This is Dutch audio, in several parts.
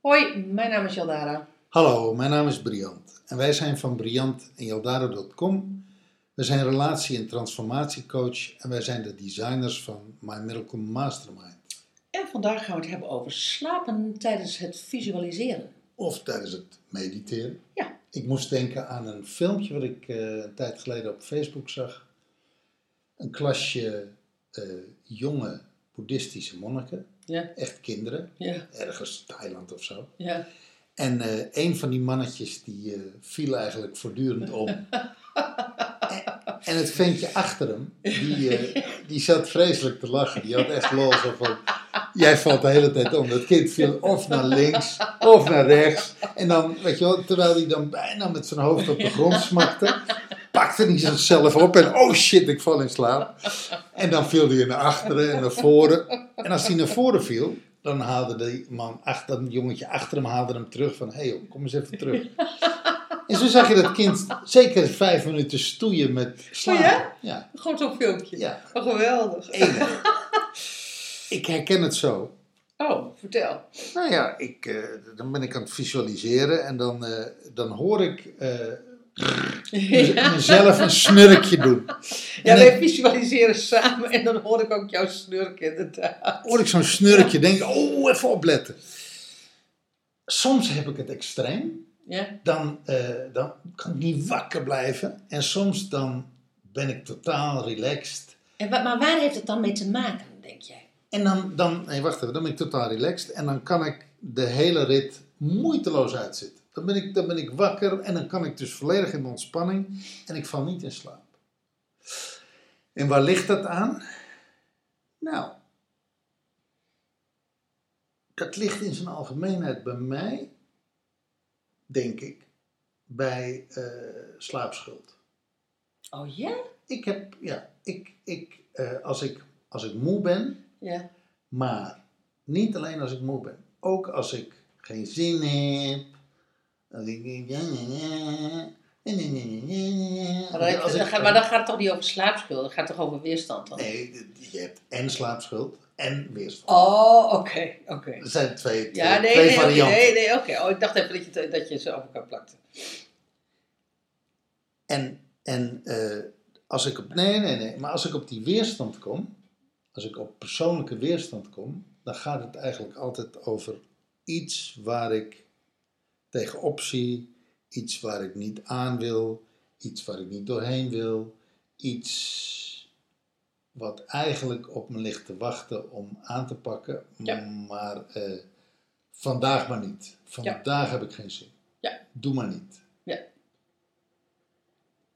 Hoi, mijn naam is Jaldara. Hallo, mijn naam is Briant en wij zijn van Briant en Jaldara.com. We zijn relatie- en transformatiecoach en wij zijn de designers van My Miracle Mastermind. Vandaag gaan we het hebben over slapen tijdens het visualiseren. Of tijdens het mediteren. Ja. Ik moest denken aan een filmpje wat ik eh, een tijd geleden op Facebook zag. Een klasje eh, jonge boeddhistische monniken, Ja, echt kinderen, ja, ergens Thailand of zo. ja. En eh, een van die mannetjes die viel eigenlijk voortdurend om. en, het ventje achter hem, die, die zat vreselijk te lachen. Die had echt lol zo van, jij valt de hele tijd om. Dat kind viel of naar links of naar rechts. En dan, weet je wel, terwijl hij dan bijna met zijn hoofd op de grond smakte, pakte hij zichzelf op en oh shit, ik val in slaap. En dan viel hij naar achteren en naar voren. En als hij naar voren viel, dan haalde die man, achter, dat jongetje achter hem haalde hem terug van, hé hey, kom eens even terug. En zo zag je dat kind zeker vijf minuten stoeien met slapen. Oh ja? Ja, Gewoon zo'n filmpje. ja. Oh, geweldig. enig. Ik herken het zo. Oh, vertel. Nou ja, ik, eh, dan ben ik aan het visualiseren en dan, eh, dan hoor ik eh, mez- mezelf een snurkje doen. Ja, En wij visualiseren samen en dan hoor ik ook jouw snurk inderdaad. hoor ik zo'n snurkje, denk ik, oh, even opletten. Soms heb ik het extreem, Ja? dan, dan kan ik niet wakker blijven. En soms dan ben ik totaal relaxed. En, maar waar heeft het dan mee te maken, denk jij? En dan, dan, nee wacht even, dan ben ik totaal relaxed. En dan kan ik de hele rit moeiteloos uitzitten. Dan ben ik, dan ben ik wakker en dan kan ik dus volledig in de ontspanning. En ik val niet in slaap. En waar ligt dat aan? Nou, dat ligt in zijn algemeenheid bij mij, denk ik, bij eh, slaapschuld. Oh ja? Ik heb, ja, ik, ik, eh, als, ik, als ik moe ben, Ja. maar niet alleen als ik moe ben, ook als ik geen zin heb. Als ik. Maar dan, Als dan ik- gaat- maar dan gaat het toch niet over slaapschuld, dan gaat toch over weerstand dan? Nee, je hebt en slaapschuld en weerstand. Oh, oké, oké. Er zijn twee, twee, Ja, nee, twee nee, varianten. nee, nee, oké. Oh, ik dacht even dat je, dat je ze op elkaar plakte. En, en eh, als ik op. Nee, nee, nee. Maar als ik op die weerstand kom, als ik op persoonlijke weerstand kom, dan gaat het eigenlijk altijd over iets waar ik tegenop zie, iets waar ik niet aan wil, iets waar ik niet doorheen wil, iets wat eigenlijk op me ligt te wachten om aan te pakken, Ja. maar eh, vandaag maar niet. Vandaag heb ik geen zin. Ja. Doe maar niet. Ja.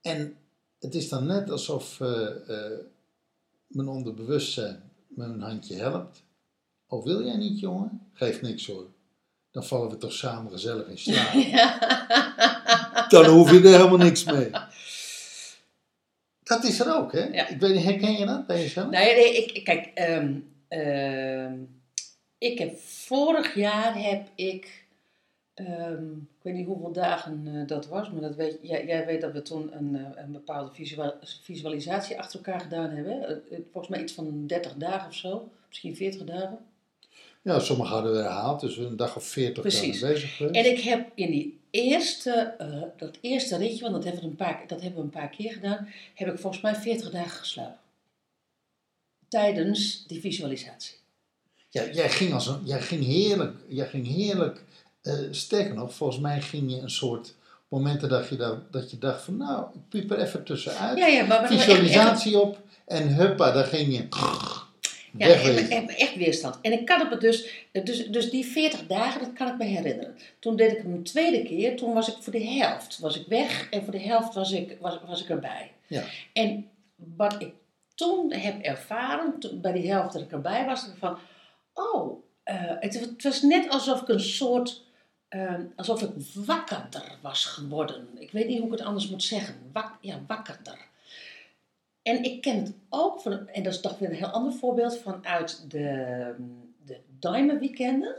En het is dan net alsof eh, eh, mijn onderbewustzijn me een handje helpt. Oh, wil jij niet, jongen? Geeft niks hoor. Dan vallen we toch samen gezellig in slaap. Dan hoef je er helemaal niks mee. Dat is er ook, hè? Ja. Ik weet herken je dat bij jezelf? Nee, nee, ik, ik- kijk, ehm, ehm, ik heb vorig jaar heb ik, ehm, ik weet niet hoeveel dagen eh, dat was, maar dat weet, jij, jij weet dat we toen een, eh, een bepaalde visual- visualisatie achter elkaar gedaan hebben. hè? Eh, Volgens mij iets van 30 dagen of zo, misschien 40 dagen. Ja, sommigen hadden we herhaald, dus we een dag of veertig Precies. zijn bezig geweest. En ik heb in die eerste, dat eerste ritje, want dat hebben, we een paar, dat hebben we een paar keer gedaan, heb ik volgens mij 40 dagen geslapen. Tijdens die visualisatie. Ja, jij ging, als een, jij ging heerlijk, jij ging heerlijk eh, sterker nog, volgens mij ging je een soort momenten dat je, dat, dat je dacht van nou, ik piep er even tussenuit. Ja, ja, maar, maar echt- Visualisatie op en huppa, daar ging je Ja, wegwezen. echt, echt weerstand. En ik kan het me dus, dus, dus die 40 dagen, dat kan ik me herinneren. Toen deed ik hem een tweede keer, toen was ik voor de helft was ik weg en voor de helft was ik, was, was ik erbij. Ja. En wat ik toen heb ervaren, toen- bij die helft dat ik erbij was, van, oh, eh, het, het was net alsof ik een soort, eh, alsof ik wakkerder was geworden. Ik weet niet hoe ik het anders moet zeggen. Wak, ja, wakkerder. En ik ken het ook, van, en dat is toch weer een heel ander voorbeeld, vanuit de, de Diamond weekenden.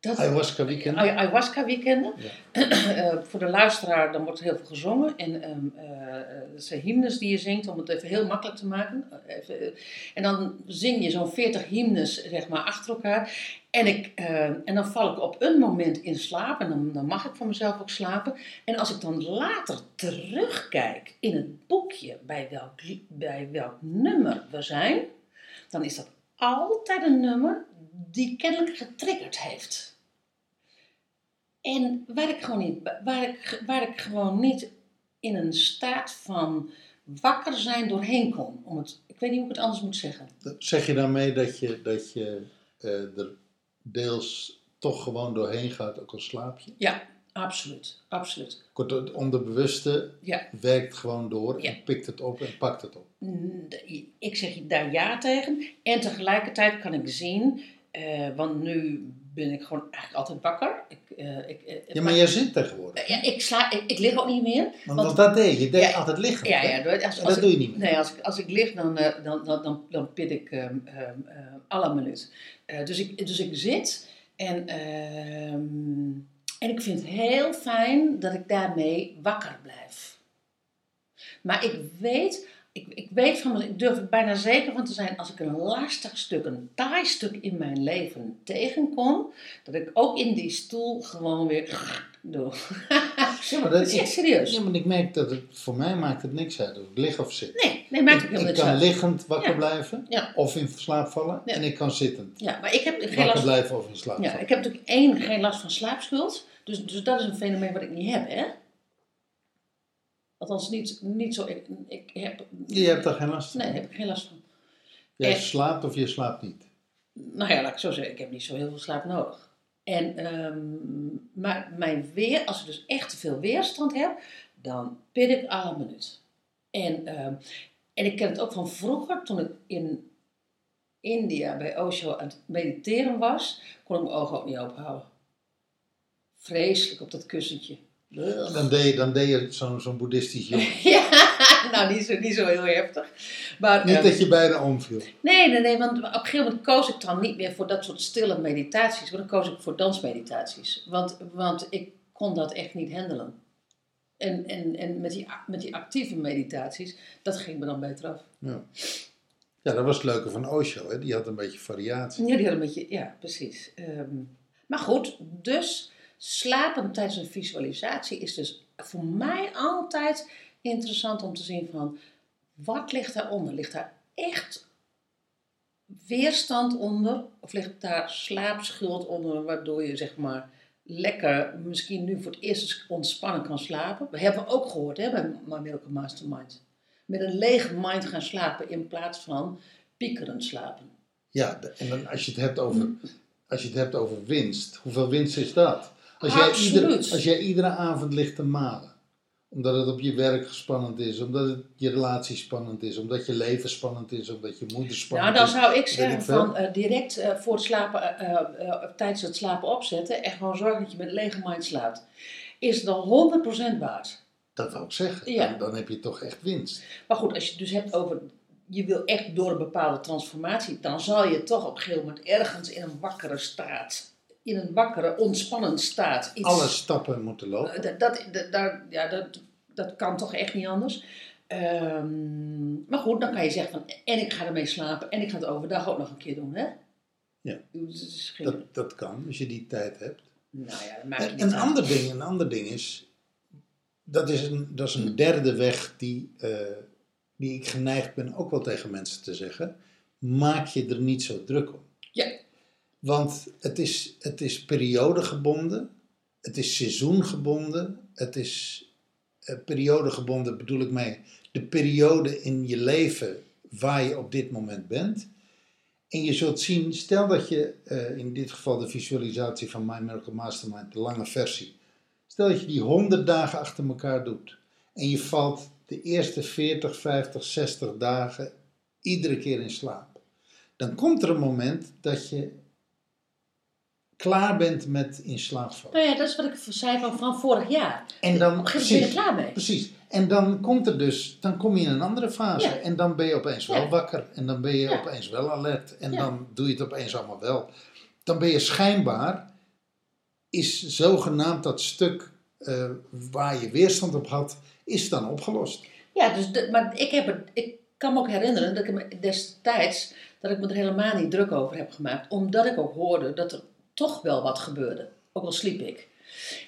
Dat, Ayahuasca weekend. Ay- ayahuasca weekenden. Ja. Eh, voor de luisteraar, dan wordt heel veel gezongen. En ehm eh, eh, dat zijn hymnes die je zingt, om het even heel makkelijk te maken. Even, eh, en dan zing je zo'n 40 hymnes, zeg maar, achter elkaar. En, ik, eh, en dan val ik op een moment in slaap. En dan, dan mag ik van mezelf ook slapen. En als ik dan later terugkijk in het boekje bij welk, bij welk nummer we zijn, dan is dat altijd een nummer die kennelijk getriggerd heeft. En waar ik gewoon niet, waar ik, waar ik gewoon niet in een staat van wakker zijn doorheen kom. Om het, ik weet niet hoe ik het anders moet zeggen. Zeg je daarmee dat je, dat je eh, er deels toch gewoon doorheen gaat, ook al slaap je? Ja, absoluut. Absoluut. Kort, het onderbewuste Ja. werkt gewoon door Ja. en pikt het op en pakt het op. Ik zeg je daar ja tegen. En tegelijkertijd kan ik zien, eh, want nu ben ik gewoon eigenlijk altijd wakker. Ik, eh, ik, eh, Ja, maar jij zit tegenwoordig. ja, ik, sla, ik, ik lig ook niet meer. Want, dat deed je. Deed Ja, altijd liggen. Ja, ja, als, En als dat doe je niet meer. Nee, als ik, als ik lig, dan, eh, dan, dan, dan, dan pit ik ehm ehm, alle minuut. Eh, dus, ik, dus ik zit en, ehm, en ik vind het heel fijn dat ik daarmee wakker blijf. Maar ik weet, ik, ik weet van mezelf, ik durf er bijna zeker van te zijn, als ik een lastig stuk, een taai stuk in mijn leven tegenkom, dat ik ook in die stoel gewoon weer doe. Ja, maar Dat dat is echt serieus. Ja, maar ik merk dat het, voor mij maakt het niks uit of ik lig of zit. Nee, nee, maakt ook helemaal ik kan uit. liggend wakker Ja. blijven Ja. of in slaap vallen. Ja. En ik kan zittend Ja, maar ik heb geen wakker last blijven of in slaap Ja, vallen. ik heb natuurlijk één, geen last van slaapschuld. Dus, dus dat is een fenomeen wat ik niet heb, hè? Althans, niet, niet zo. Ik, ik heb, Je hebt er geen last van. Nee, daar heb ik geen last van. Jij slaapt of je slaapt niet. Nou ja, laat ik zo zeggen, ik heb niet zo heel veel slaap nodig. En, ehm, maar mijn weer, als ik dus echt te veel weerstand heb, dan pit ik alle minuut. En, ehm, en ik ken het ook van vroeger, toen ik in India bij Osho aan het mediteren was, kon ik mijn ogen ook niet openhouden. Vreselijk op dat kussentje. Dan deed je, dan deed je zo'n zo'n boeddhistisch jongen. Ja, nou niet zo, niet zo heel heftig. Maar, Niet ehm, dat je bijna omviel. Nee, nee, nee, want op een gegeven moment koos ik dan niet meer voor dat soort stille meditaties, maar dan koos ik voor dansmeditaties. Want, want ik kon dat echt niet handelen. En, en, en met, die, met die actieve meditaties, dat ging me dan beter af. Ja. ja, dat was het leuke van Osho. Hè? Die had een beetje variatie. Ja, die had een beetje, ja, precies. Ehm, maar goed, dus slapen tijdens een visualisatie is dus voor mij altijd interessant om te zien van, wat ligt daaronder? Ligt daar echt weerstand onder? Of ligt daar slaapschuld onder, waardoor je zeg maar lekker, misschien nu voor het eerst ontspannen kan slapen? We hebben ook gehoord hè, bij My Miracle Mastermind. Met een lege mind gaan slapen in plaats van piekerend slapen. Ja, en dan als je het hebt over, als je het hebt over winst, hoeveel winst is dat? Als jij, als jij iedere avond ligt te malen, omdat het op je werk spannend is, omdat het je relatie spannend is, omdat je leven spannend is, omdat je moeder Nou, spannend dan is. zou ik weet zeggen ik veel. van eh, direct eh, voor het slapen, eh, tijdens het slapen opzetten en gewoon zorgen dat je met lege mind slaapt. Is het dan 100% waard. Dat wil ik zeggen. Ja. Dan, dan heb je toch echt winst. Maar goed, als je het dus hebt over, je wil echt door een bepaalde transformatie, dan zal je toch op een gegeven moment ergens in een wakkere staat, in een wakkere, ontspannen staat. iets- Alle stappen moeten lopen. Eh, dat, dat, ja, dat, dat kan toch echt niet anders. Ehm, maar goed, dan kan je zeggen van, en ik ga ermee slapen en ik ga het overdag ook nog een keer doen, hè? Ja. Dus geen- Dat, dat kan, als je die tijd hebt. nou ja, dat maakt niet een, uit. ander ding, een ander ding is, dat is een, dat is een derde weg die, eh, die ik geneigd ben ook wel tegen mensen te zeggen. Maak je er niet zo druk om. Ja. Want het is, het is periodegebonden, het is seizoengebonden, het is eh, periodegebonden bedoel ik mee de periode in je leven waar je op dit moment bent. En je zult zien, stel dat je eh, in dit geval de visualisatie van My Miracle Mastermind, de lange versie, stel dat je die 100 dagen achter elkaar doet en je valt de eerste 40, 50, 60 dagen iedere keer in slaap. Dan komt er een moment dat je klaar bent met in slaap vallen. Nou ja, dat is wat ik zei van, van vorig jaar. En dan, Op ben je er klaar mee. Precies. En dan komt er dus, dan kom je in een andere fase. Ja. En dan ben je opeens wel Ja. wakker. En dan ben je Ja. opeens wel alert. En dan doe je het opeens allemaal wel. Dan ben je schijnbaar, is zogenaamd dat stuk eh, waar je weerstand op had, is dan opgelost. Ja, dus de- maar ik, heb het, ik kan me ook herinneren dat ik me destijds dat ik me er helemaal niet druk over heb gemaakt. Omdat ik ook hoorde dat er toch wel wat gebeurde. Ook al sliep ik.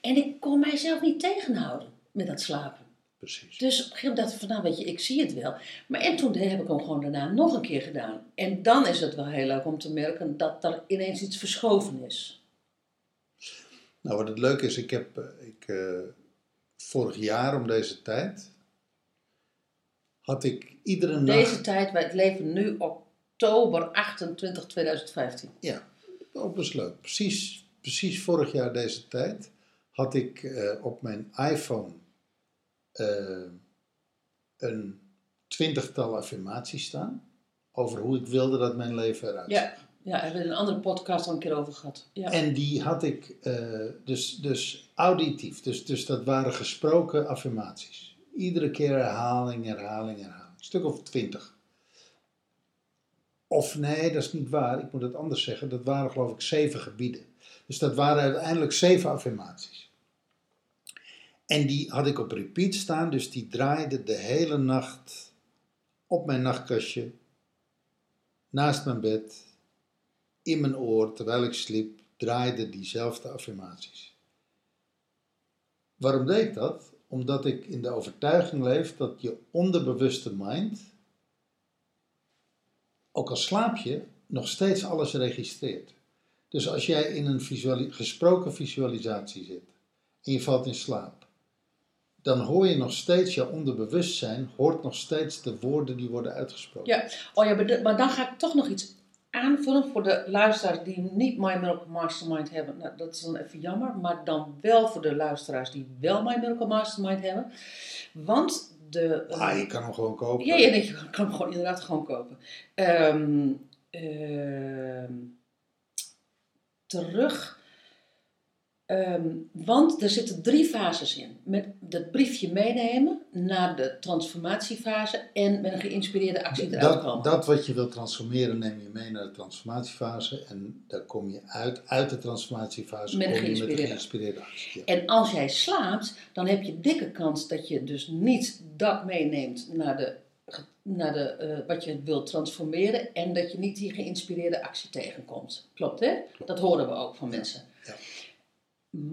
En ik kon mijzelf niet tegenhouden met dat slapen. Precies. Dus op een gegeven moment dacht ik van, nou weet je, ik zie het wel. Maar en toen heb ik hem gewoon daarna nog een keer gedaan. En dan is het wel heel leuk om te merken dat er ineens iets verschoven is. Nou, wat het leuke is, ik heb eh, ik, eh, vorig jaar om deze tijd, had ik iedere nacht... Deze tijd, wij leven nu oktober 28, 2015. Ja, best leuk. Precies, precies vorig jaar deze tijd had ik eh, op mijn iPhone eh, een twintigtal affirmaties staan over hoe ik wilde dat mijn leven eruit zag. Ja, ja, daar hebben we in een andere podcast al een keer over gehad. Ja. En die had ik eh, dus, dus auditief, dus, dus dat waren gesproken affirmaties. Iedere keer herhaling, herhaling, herhaling. Een stuk of twintig. Of nee, dat is niet waar. Ik moet het anders zeggen. Dat waren geloof ik zeven gebieden. Dus dat waren uiteindelijk zeven affirmaties. En die had ik op repeat staan. Dus die draaide de hele nacht op mijn nachtkastje. Naast mijn bed. In mijn oor, terwijl ik sliep, draaide diezelfde affirmaties. Waarom deed ik dat? Omdat ik in de overtuiging leef dat je onderbewuste mind ook al slaap je, nog steeds alles registreert. Dus als jij in een gesproken visualisatie zit en je valt in slaap, dan hoor je nog steeds, je onderbewustzijn hoort nog steeds de woorden die worden uitgesproken. Ja, oh ja maar, maar dan ga ik toch nog iets aanvullen voor de luisteraars die niet My Miracle Mastermind hebben. Nou, dat is dan even jammer, maar dan wel voor de luisteraars die wel My Miracle Mastermind hebben. Want de... Ah, je kan hem gewoon kopen. Ja, ja, nee, je kan hem gewoon inderdaad gewoon kopen. Ehm, ehm, terug. Ehm, want er zitten drie fases in. Met dat briefje meenemen naar de transformatiefase en met een geïnspireerde actie eruit Dat, komen. dat wat je wilt transformeren neem je mee naar de transformatiefase en daar kom je uit, uit de transformatiefase Met een met geïnspireerde- actie. Ja. En als jij slaapt, dan heb je dikke kans dat je dus niet dat meeneemt naar, de, naar de, eh, wat je wilt transformeren en dat je niet die geïnspireerde actie tegenkomt. Klopt hè? Dat horen we ook van mensen. Ja.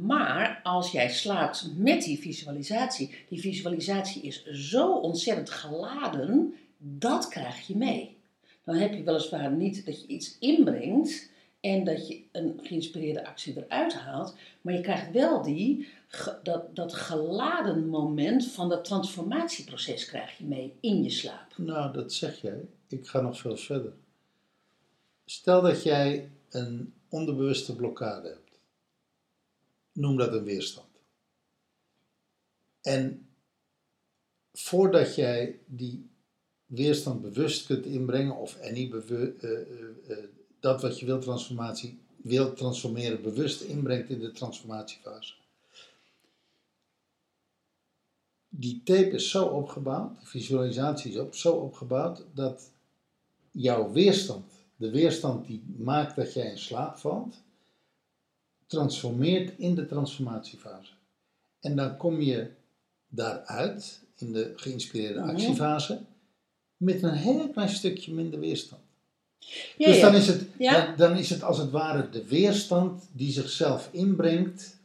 Maar als jij slaapt met die visualisatie, die visualisatie is zo ontzettend geladen, dat krijg je mee. Dan heb je weliswaar niet dat je iets inbrengt en dat je een geïnspireerde actie eruit haalt, maar je krijgt wel die, dat, dat geladen moment van dat transformatieproces krijg je mee in je slaap. Nou, dat zeg jij. Ik ga nog veel verder. Stel dat jij een onderbewuste blokkade hebt. Noem dat een weerstand. En voordat jij die weerstand bewust kunt inbrengen, of any bewu- eh, eh, eh, dat wat je wilt, transformatie, wilt transformeren, bewust inbrengt in de transformatiefase. Die tape is zo opgebouwd, de visualisatie is ook zo opgebouwd, dat jouw weerstand, de weerstand die maakt dat jij in slaap valt, transformeert in de transformatiefase. En dan kom je daaruit, in de geïnspireerde Mhm. actiefase, met een heel klein stukje minder weerstand. Ja, dus ja. Dan, is het, Ja. dan, dan is het als het ware de weerstand die zichzelf inbrengt,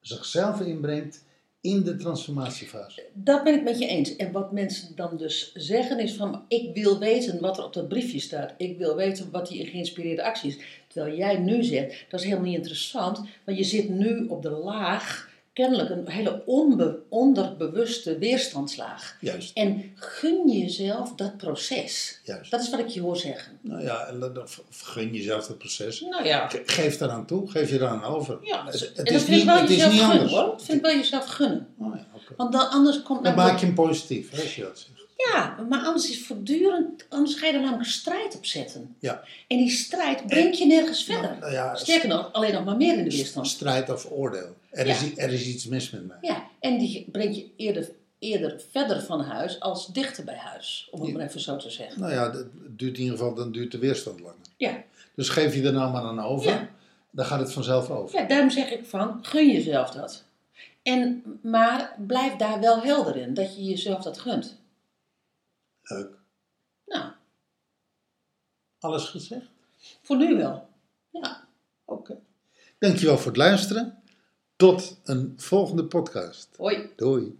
zichzelf inbrengt in de transformatiefase. Dat ben ik met je eens. En wat mensen dan dus zeggen is van, ik wil weten wat er op dat briefje staat. Ik wil weten wat die geïnspireerde actie is. Terwijl jij nu zegt, dat is helemaal niet interessant, want je zit nu op de laag, kennelijk een hele onbe- onderbewuste weerstandslaag. Juist, En gun jezelf dat proces. juist. Dat is wat ik je hoor zeggen. Nou ja, en dan- dan gun jezelf het proces. Nou ja, Ge- Geef daaraan toe, geef je daaraan over. ja het, en dat is vind niet, wel het is jezelf niet gunnen anders. hoor. Dat vind ik wel jezelf gunnen. Oh ja. Want dan, anders komt Dan maak je hem positief, hè, als je dat zegt. Ja, maar anders is voortdurend, anders ga je er namelijk strijd op zetten. Ja. En die strijd brengt je nergens verder. Nou ja, Sterker nog, alleen nog maar meer in de weerstand. strijd of oordeel. Er, Ja. is, er is iets mis met mij. Ja, en die brengt je eerder, eerder verder van huis als dichter bij huis, om het maar even zo te zeggen. Nou ja, het duurt in ieder geval, dan duurt de weerstand langer. Ja, Dus geef je er nou maar aan over, dan gaat het vanzelf over. ja daarom zeg ik van, gun jezelf dat. En, maar blijf daar wel helder in, dat je jezelf dat gunt. Leuk. Nou, Alles gezegd? voor nu wel. Ja. Oké. Dankjewel voor het luisteren. Tot een volgende podcast. Hoi. Doei.